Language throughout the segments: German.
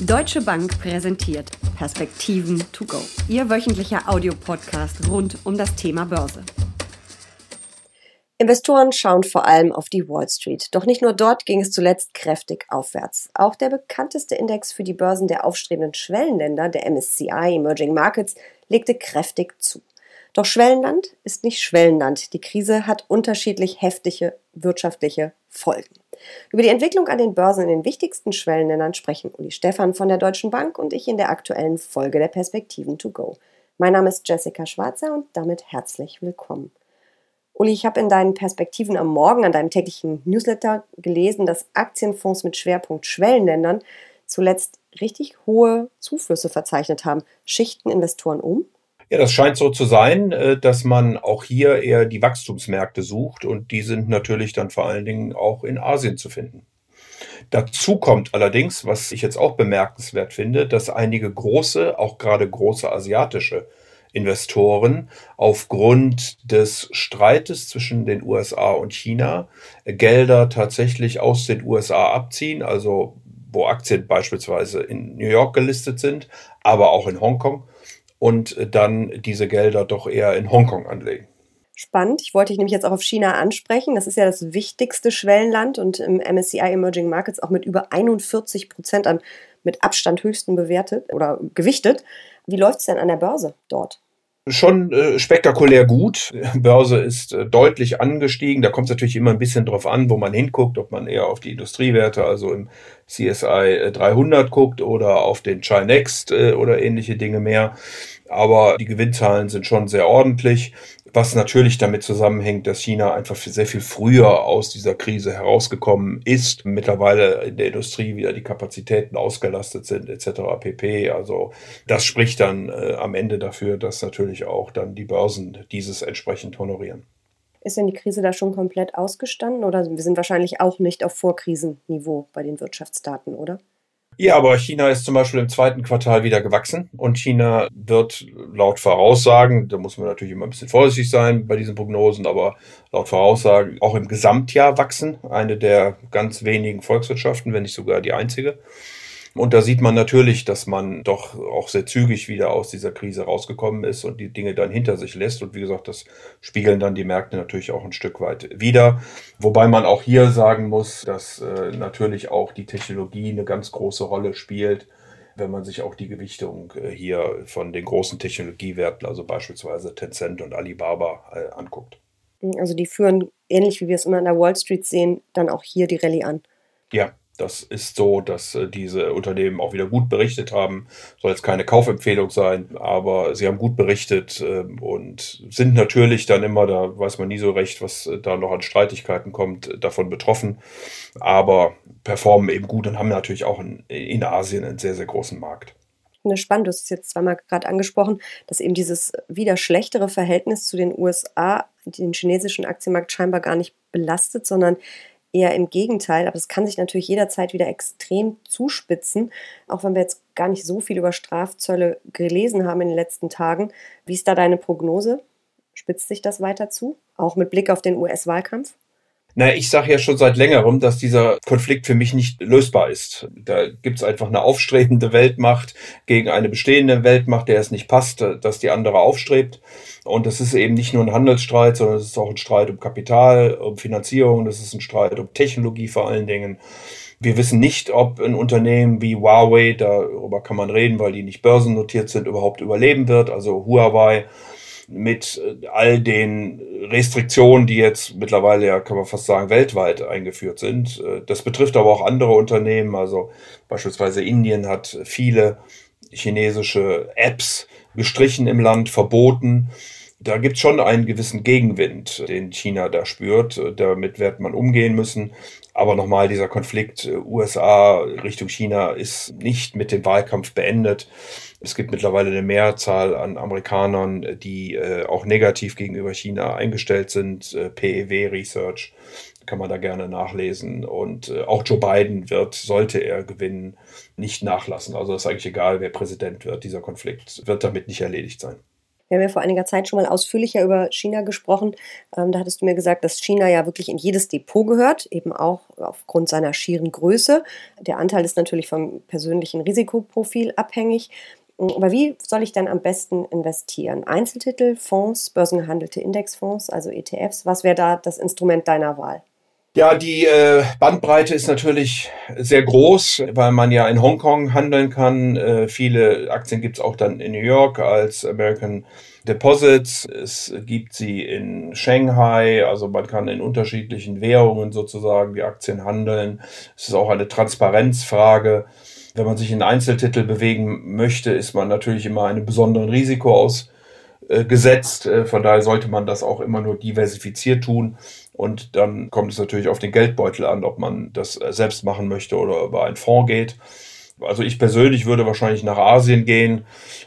Deutsche Bank präsentiert Perspektiven to go. Ihr wöchentlicher Audiopodcast rund um das Thema Börse. Investoren schauen vor allem auf die Wall Street. Doch nicht nur dort ging es zuletzt kräftig aufwärts. Auch der bekannteste Index für die Börsen der aufstrebenden Schwellenländer, der MSCI Emerging Markets, legte kräftig zu. Doch Schwellenland ist nicht Schwellenland. Die Krise hat unterschiedlich heftige wirtschaftliche Folgen. Über die Entwicklung an den Börsen in den wichtigsten Schwellenländern sprechen Uli Stefan von der Deutschen Bank und ich in der aktuellen Folge der Perspektiven to go. Mein Name ist Jessica Schwarzer und damit herzlich willkommen. Uli, ich habe in deinen Perspektiven am Morgen, an deinem täglichen Newsletter gelesen, dass Aktienfonds mit Schwerpunkt Schwellenländern zuletzt richtig hohe Zuflüsse verzeichnet haben. Schichten Investoren um? Ja, das scheint so zu sein, äh, dass man auch hier eher die Wachstumsmärkte sucht und die sind natürlich dann vor allen Dingen auch in Asien zu finden. Dazu kommt allerdings, was ich jetzt auch bemerkenswert finde, dass einige große, auch gerade große asiatische Investoren aufgrund des Streites zwischen den USA und China Gelder tatsächlich aus den USA abziehen, also wo Aktien beispielsweise in New York gelistet sind, aber auch in Hongkong und dann diese Gelder doch eher in Hongkong anlegen. Spannend. Ich wollte dich nämlich jetzt auch auf China ansprechen. Das ist ja das wichtigste Schwellenland und im MSCI Emerging Markets auch mit über 41 Prozent an mit Abstand höchsten bewertet oder gewichtet. Wie läuft es denn an der Börse dort? Schon äh, spektakulär gut. Börse ist äh, deutlich angestiegen. Da kommt es natürlich immer ein bisschen drauf an, wo man hinguckt, ob man eher auf die Industriewerte, also im CSI 300 äh, guckt oder auf den Chinext äh, oder ähnliche Dinge mehr. Aber die Gewinnzahlen sind schon sehr ordentlich was natürlich damit zusammenhängt, dass China einfach sehr viel früher aus dieser Krise herausgekommen ist, mittlerweile in der Industrie wieder die Kapazitäten ausgelastet sind etc. pp. Also das spricht dann äh, am Ende dafür, dass natürlich auch dann die Börsen dieses entsprechend honorieren. Ist denn die Krise da schon komplett ausgestanden oder wir sind wahrscheinlich auch nicht auf Vorkrisenniveau bei den Wirtschaftsdaten, oder? Ja, aber China ist zum Beispiel im zweiten Quartal wieder gewachsen und China wird laut Voraussagen, da muss man natürlich immer ein bisschen vorsichtig sein bei diesen Prognosen, aber laut Voraussagen auch im Gesamtjahr wachsen. Eine der ganz wenigen Volkswirtschaften, wenn nicht sogar die einzige. Und da sieht man natürlich, dass man doch auch sehr zügig wieder aus dieser Krise rausgekommen ist und die Dinge dann hinter sich lässt. Und wie gesagt, das spiegeln dann die Märkte natürlich auch ein Stück weit wieder. Wobei man auch hier sagen muss, dass äh, natürlich auch die Technologie eine ganz große Rolle spielt wenn man sich auch die Gewichtung äh, hier von den großen Technologiewerten, also beispielsweise Tencent und Alibaba, äh, anguckt. Also die führen, ähnlich wie wir es immer an der Wall Street sehen, dann auch hier die Rallye an. Ja, das ist so, dass äh, diese Unternehmen auch wieder gut berichtet haben. Soll jetzt keine Kaufempfehlung sein, aber sie haben gut berichtet äh, und sind natürlich dann immer, da weiß man nie so recht, was äh, da noch an Streitigkeiten kommt, davon betroffen. Aber performen eben gut und haben natürlich auch in, Asien einen sehr, sehr großen Markt. Ich spannend, du hast es jetzt zweimal gerade angesprochen, dass eben dieses wieder schlechtere Verhältnis zu den USA den chinesischen Aktienmarkt scheinbar gar nicht belastet, sondern eher im Gegenteil, aber es kann sich natürlich jederzeit wieder extrem zuspitzen, auch wenn wir jetzt gar nicht so viel über Strafzölle gelesen haben in den letzten Tagen. Wie ist da deine Prognose? Spitzt sich das weiter zu, auch mit Blick auf den US-Wahlkampf? Na, ich sage ja schon seit längerem, dass dieser Konflikt für mich nicht lösbar ist. Da gibt's einfach eine aufstrebende Weltmacht gegen eine bestehende Weltmacht, der es nicht passt, dass die andere aufstrebt. Und das ist eben nicht nur ein Handelsstreit, sondern es ist auch ein Streit um Kapital, um Finanzierung, das ist ein Streit um Technologie vor allen Dingen. Wir wissen nicht, ob ein Unternehmen wie Huawei, darüber kann man reden, weil die nicht börsennotiert sind, überhaupt überleben wird. Also Huawei mit äh, all den Restriktionen, die jetzt mittlerweile ja, kann man fast sagen, weltweit eingeführt sind. Äh, das betrifft aber auch andere Unternehmen. Also beispielsweise Indien hat viele chinesische Apps gestrichen im Land, verboten. Da gibt es schon einen gewissen Gegenwind, den China da spürt. Damit wird man umgehen müssen. Aber nochmal, dieser Konflikt äh, USA Richtung China ist nicht mit dem Wahlkampf beendet. Es gibt mittlerweile eine Mehrzahl an Amerikanern, die äh, auch negativ gegenüber China eingestellt sind. Äh, PEW Research kann man da gerne nachlesen. Und äh, auch Joe Biden wird, sollte er gewinnen, nicht nachlassen. Also ist eigentlich egal, wer Präsident wird. Dieser Konflikt wird damit nicht erledigt sein. Wir haben ja vor einiger Zeit schon mal ausführlicher über China gesprochen. Ähm, da hattest du mir gesagt, dass China ja wirklich in jedes Depot gehört, eben auch aufgrund seiner schieren Größe. Der Anteil ist natürlich vom persönlichen Risikoprofil abhängig. Aber wie soll ich dann am besten investieren? Einzeltitel, Fonds, börsengehandelte Indexfonds, also ETFs? Was wäre da das Instrument deiner Wahl? Ja, die äh, Bandbreite ist natürlich sehr groß, weil man ja in Hongkong handeln kann. Äh, viele Aktien gibt es auch dann in New York als American Deposits. Es gibt sie in Shanghai, also man kann in unterschiedlichen Währungen sozusagen die Aktien handeln. Es ist auch eine Transparenzfrage. Wenn man sich in Einzeltitel bewegen möchte, ist man natürlich immer einem besonderen Risiko ausgesetzt. Äh, von daher sollte man das auch immer nur diversifiziert tun. Und dann kommt es natürlich auf den Geldbeutel an, ob man das selbst machen möchte oder über einen Fonds geht. Also ich persönlich würde wahrscheinlich nach Asien gehen,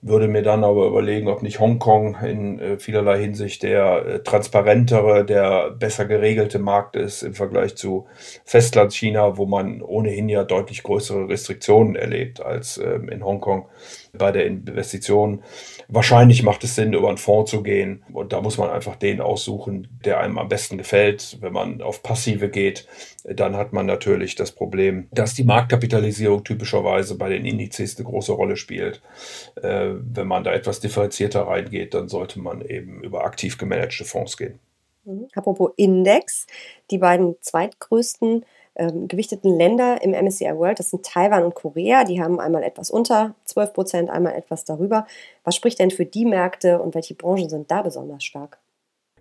würde mir dann aber überlegen, ob nicht Hongkong in äh, vielerlei Hinsicht der äh, transparentere, der besser geregelte Markt ist im Vergleich zu Festlandchina, wo man ohnehin ja deutlich größere Restriktionen erlebt als ähm, in Hongkong bei der Investition. Wahrscheinlich macht es Sinn, über einen Fonds zu gehen. Und da muss man einfach den aussuchen, der einem am besten gefällt. Wenn man auf Passive geht, dann hat man natürlich das Problem, dass die Marktkapitalisierung typischerweise bei den Indizes eine große Rolle spielt. Äh, wenn man da etwas differenzierter reingeht, dann sollte man eben über aktiv gemanagte Fonds gehen. Mhm. Apropos Index, die beiden zweitgrößten ähm, gewichteten Länder im MSCI World, das sind Taiwan und Korea, die haben einmal etwas unter 12 Prozent, einmal etwas darüber. Was spricht denn für die Märkte und welche Branchen sind da besonders stark?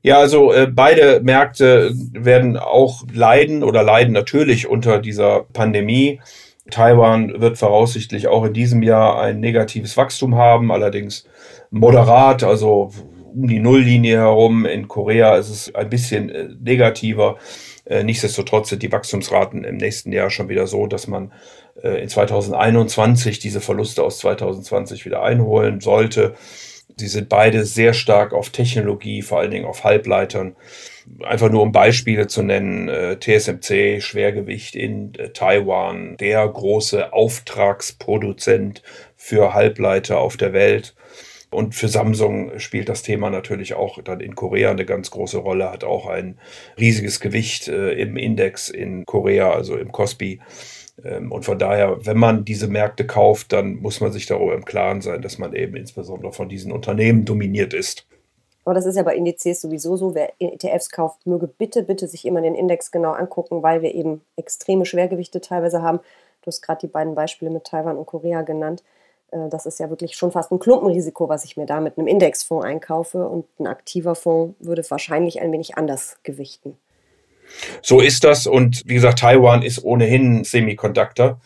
Ja, also äh, beide Märkte werden auch leiden oder leiden natürlich unter dieser Pandemie. Taiwan wird voraussichtlich auch in diesem Jahr ein negatives Wachstum haben, allerdings moderat, also um die Nulllinie herum. In Korea ist es ein bisschen äh, negativer. Äh, nichtsdestotrotz sind die Wachstumsraten im nächsten Jahr schon wieder so, dass man äh, in 2021 diese Verluste aus 2020 wieder einholen sollte. Sie sind beide sehr stark auf Technologie, vor allen Dingen auf Halbleitern. Einfach nur um Beispiele zu nennen, äh, TSMC, Schwergewicht in Taiwan, der große Auftragsproduzent für Halbleiter auf der Welt. Und für Samsung spielt das Thema natürlich auch dann in Korea eine ganz große Rolle, hat auch ein riesiges Gewicht äh, im Index in Korea, also im Kospi. Ähm, und von daher, wenn man diese Märkte kauft, dann muss man sich darüber im Klaren sein, dass man eben insbesondere von diesen Unternehmen dominiert ist. Aber das ist ja bei Indizes sowieso so. Wer ETFs kauft, möge bitte, bitte sich immer den Index genau angucken, weil wir eben extreme Schwergewichte teilweise haben. Du hast gerade die beiden Beispiele mit Taiwan und Korea genannt. Äh, das ist ja wirklich schon fast ein Klumpenrisiko, was ich mir da mit einem Indexfonds einkaufe. Und ein aktiver Fonds würde wahrscheinlich ein wenig anders gewichten. So ist das. Und wie gesagt, Taiwan ist ohnehin Semiconductor.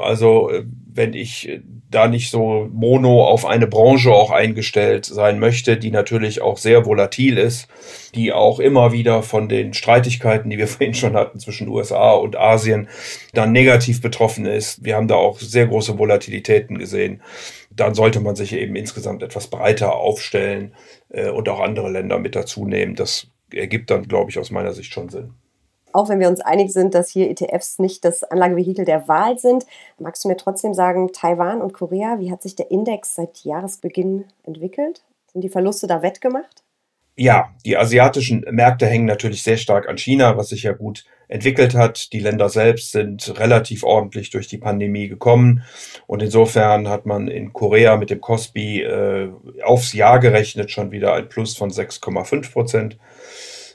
Also äh, wenn ich äh, da nicht so mono auf eine Branche auch eingestellt sein möchte, die natürlich auch sehr volatil ist, die auch immer wieder von den Streitigkeiten, die wir vorhin schon hatten zwischen USA und Asien, dann negativ betroffen ist. Wir haben da auch sehr große Volatilitäten gesehen. Dann sollte man sich eben insgesamt etwas breiter aufstellen äh, und auch andere Länder mit dazu nehmen. Das ergibt dann, glaube ich, aus meiner Sicht schon Sinn auch wenn wir uns einig sind, dass hier ETFs nicht das Anlagevehikel der Wahl sind, magst du mir trotzdem sagen, Taiwan und Korea, wie hat sich der Index seit Jahresbeginn entwickelt? Sind die Verluste da wettgemacht? Ja, die asiatischen Märkte hängen natürlich sehr stark an China, was sich ja gut entwickelt hat. Die Länder selbst sind relativ ordentlich durch die Pandemie gekommen. Und insofern hat man in Korea mit dem Kospi äh, aufs Jahr gerechnet schon wieder ein Plus von 6,5 Prozent.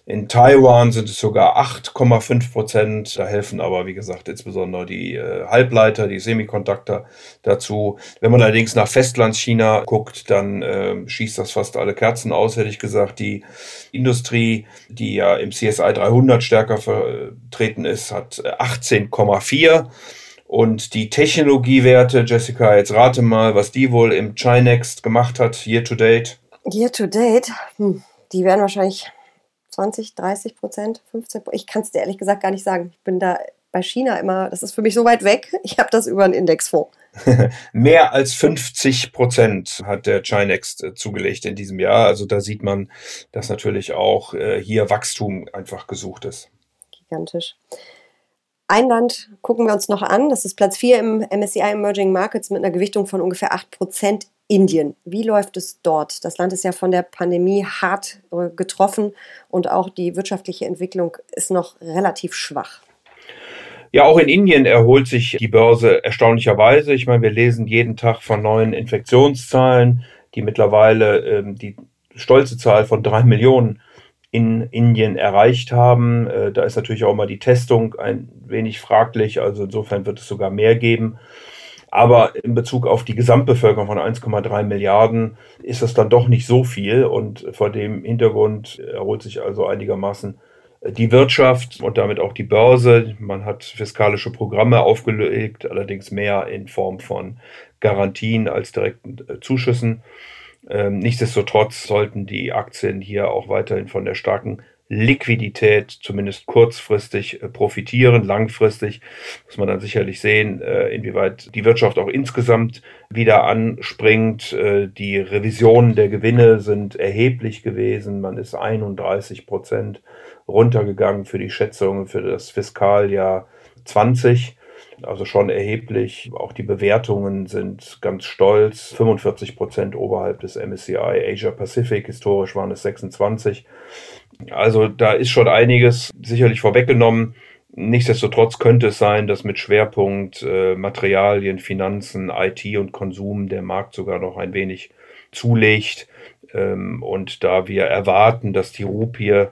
In Taiwan sind es sogar 8,5 Prozent. Da helfen aber, wie gesagt, insbesondere die äh, Halbleiter, die Semiconductor dazu. Wenn man allerdings nach Festlandchina guckt, dann äh, schießt das fast alle Kerzen aus, hätte ich gesagt. Die Industrie, die ja im CSI 300 stärker vertreten ist, hat 18,4. Und die Technologiewerte, Jessica, jetzt rate mal, was die wohl im Chinext gemacht hat, year to date. Year to date? Hm, die werden wahrscheinlich 20, 30 Prozent, 15 Prozent. Ich kann es dir ehrlich gesagt gar nicht sagen. Ich bin da bei China immer, das ist für mich so weit weg. Ich habe das über einen Indexfonds. Mehr als 50 Prozent hat der Chinext äh, zugelegt in diesem Jahr. Also da sieht man, dass natürlich auch äh, hier Wachstum einfach gesucht ist. Gigantisch. Ein Land gucken wir uns noch an. Das ist Platz 4 im MSCI Emerging Markets mit einer Gewichtung von ungefähr 8 Prozent. Indien. Wie läuft es dort? Das Land ist ja von der Pandemie hart äh, getroffen und auch die wirtschaftliche Entwicklung ist noch relativ schwach. Ja, auch in Indien erholt sich die Börse erstaunlicherweise. Ich meine, wir lesen jeden Tag von neuen Infektionszahlen, die mittlerweile ähm, die stolze Zahl von drei Millionen in Indien erreicht haben. Äh, da ist natürlich auch mal die Testung ein wenig fraglich. Also insofern wird es sogar mehr geben. Aber in Bezug auf die Gesamtbevölkerung von 1,3 Milliarden ist das dann doch nicht so viel. Und vor dem Hintergrund erholt sich also einigermaßen die Wirtschaft und damit auch die Börse. Man hat fiskalische Programme aufgelegt, allerdings mehr in Form von Garantien als direkten äh, Zuschüssen. Ähm, nichtsdestotrotz sollten die Aktien hier auch weiterhin von der starken Liquidität zumindest kurzfristig äh, profitieren. Langfristig muss man dann sicherlich sehen, äh, inwieweit die Wirtschaft auch insgesamt wieder anspringt. Äh, die Revisionen der Gewinne sind erheblich gewesen. Man ist 31 Prozent runtergegangen für die Schätzungen für das Fiskaljahr 20 also schon erheblich. Auch die Bewertungen sind ganz stolz. 45 Prozent oberhalb des MSCI Asia Pacific. Historisch waren es 26. Also da ist schon einiges sicherlich vorweggenommen. Nichtsdestotrotz könnte es sein, dass mit Schwerpunkt äh, Materialien, Finanzen, IT und Konsum der Markt sogar noch ein wenig zulegt. Ähm, und da wir erwarten, dass die Rupie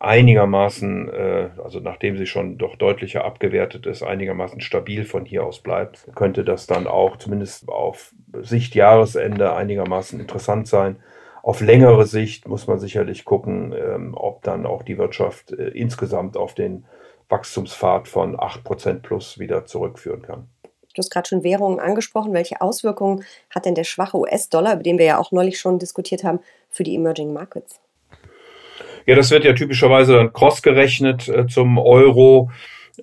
einigermaßen, äh, also nachdem sie schon doch deutlicher abgewertet ist, einigermaßen stabil von hier aus bleibt, könnte das dann auch zumindest auf Sicht Jahresende einigermaßen interessant sein. Auf längere Sicht muss man sicherlich gucken, ähm, ob dann auch die Wirtschaft äh, insgesamt auf den Wachstumspfad von 8% plus wieder zurückführen kann. Du hast gerade schon Währungen angesprochen. Welche Auswirkungen hat denn der schwache US-Dollar, über den wir ja auch neulich schon diskutiert haben, für die Emerging Markets? Ja, das wird ja typischerweise dann cross-gerechnet äh, zum Euro.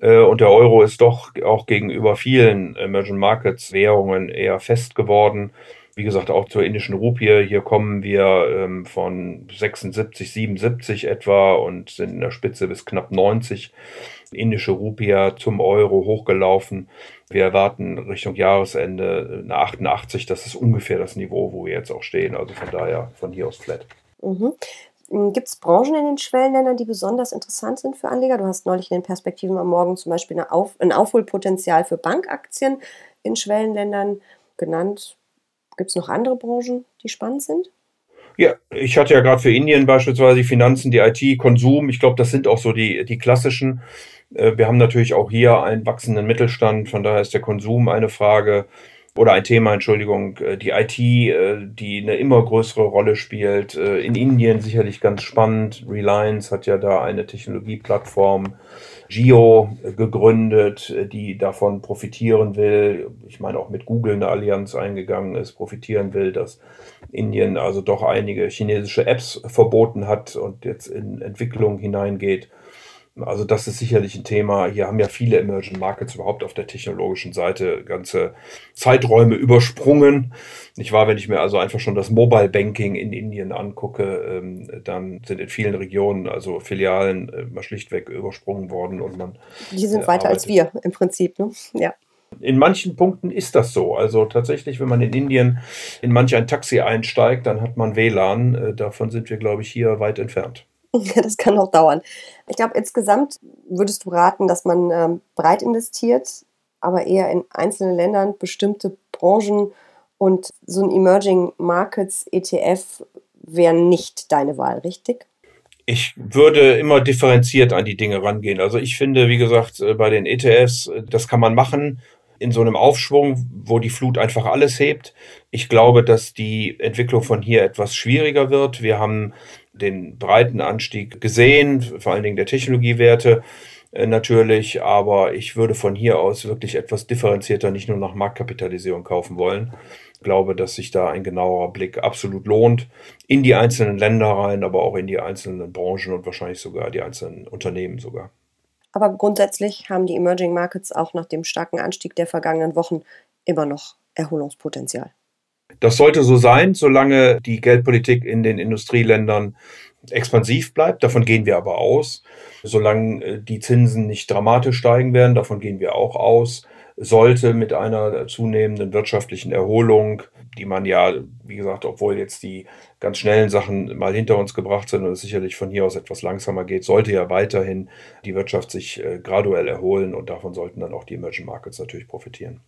Äh, und der Euro ist doch auch gegenüber vielen Emerging Markets Währungen eher fest geworden. Wie gesagt, auch zur indischen Rupie. Hier kommen wir ähm, von 76, 77 etwa und sind in der Spitze bis knapp 90 indische Rupie zum Euro hochgelaufen. Wir erwarten Richtung Jahresende eine 88. Das ist ungefähr das Niveau, wo wir jetzt auch stehen. Also von daher von hier aus flat. Mhm. Gibt es Branchen in den Schwellenländern, die besonders interessant sind für Anleger? Du hast neulich in den Perspektiven am Morgen zum Beispiel Auf ein Aufholpotenzial für Bankaktien in Schwellenländern genannt. Gibt es noch andere Branchen, die spannend sind? Ja, ich hatte ja gerade für Indien beispielsweise die Finanzen, die IT, Konsum. Ich glaube, das sind auch so die, die klassischen. Äh, wir haben natürlich auch hier einen wachsenden Mittelstand. Von daher ist der Konsum eine Frage oder ein Thema, Entschuldigung, äh, die IT, äh, die eine immer größere Rolle spielt. Äh, in Indien sicherlich ganz spannend. Reliance hat ja da eine Technologieplattform Geo gegründet, die davon profitieren will. Ich meine auch mit Google eine Allianz eingegangen ist, profitieren will, dass Indien also doch einige chinesische Apps verboten hat und jetzt in Entwicklung hineingeht. Also das ist sicherlich ein Thema. Hier haben ja viele Emerging Markets überhaupt auf der technologischen Seite ganze Zeiträume übersprungen. Nicht wahr, wenn ich mir also einfach schon das Mobile Banking in Indien angucke, ähm, dann sind in vielen Regionen also Filialen äh, mal schlichtweg übersprungen worden und man. Die sind äh, weiter als wir im Prinzip, ne? Ja. In manchen Punkten ist das so. Also tatsächlich, wenn man in Indien in manch ein Taxi einsteigt, dann hat man WLAN. Äh, davon sind wir, glaube ich, hier weit entfernt. das kann noch dauern. Ich glaube, insgesamt würdest du raten, dass man ähm, breit investiert, aber eher in einzelnen Ländern bestimmte Branchen und so ein Emerging Markets ETF wäre nicht deine Wahl, richtig? Ich würde immer differenziert an die Dinge rangehen. Also ich finde, wie gesagt, äh, bei den ETFs, äh, das kann man machen in so einem Aufschwung, wo die Flut einfach alles hebt. Ich glaube, dass die Entwicklung von hier etwas schwieriger wird. Wir haben den breiten Anstieg gesehen, vor allen Dingen der Technologiewerte äh, natürlich, aber ich würde von hier aus wirklich etwas differenzierter nicht nur nach Marktkapitalisierung kaufen wollen. Ich glaube, dass sich da ein genauerer Blick absolut lohnt in die einzelnen Länder rein, aber auch in die einzelnen Branchen und wahrscheinlich sogar die einzelnen Unternehmen sogar. Aber grundsätzlich haben die Emerging Markets auch nach dem starken Anstieg der vergangenen Wochen immer noch Erholungspotenzial. Das sollte so sein, solange die Geldpolitik in den Industrieländern expansiv bleibt. Davon gehen wir aber aus. Solange äh, die Zinsen nicht dramatisch steigen werden, davon gehen wir auch aus. sollte mit einer zunehmenden wirtschaftlichen Erholung, die man ja, wie gesagt, obwohl jetzt die ganz schnellen Sachen mal hinter uns gebracht sind und es sicherlich von hier aus etwas langsamer geht, sollte ja weiterhin die Wirtschaft sich äh, graduell erholen und davon sollten dann auch die Emerging Markets natürlich profitieren.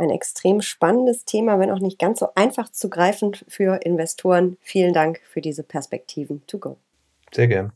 Ein extrem spannendes Thema, wenn auch nicht ganz so einfach zu greifen für Investoren. Vielen Dank für diese Perspektiven to go. Sehr gern.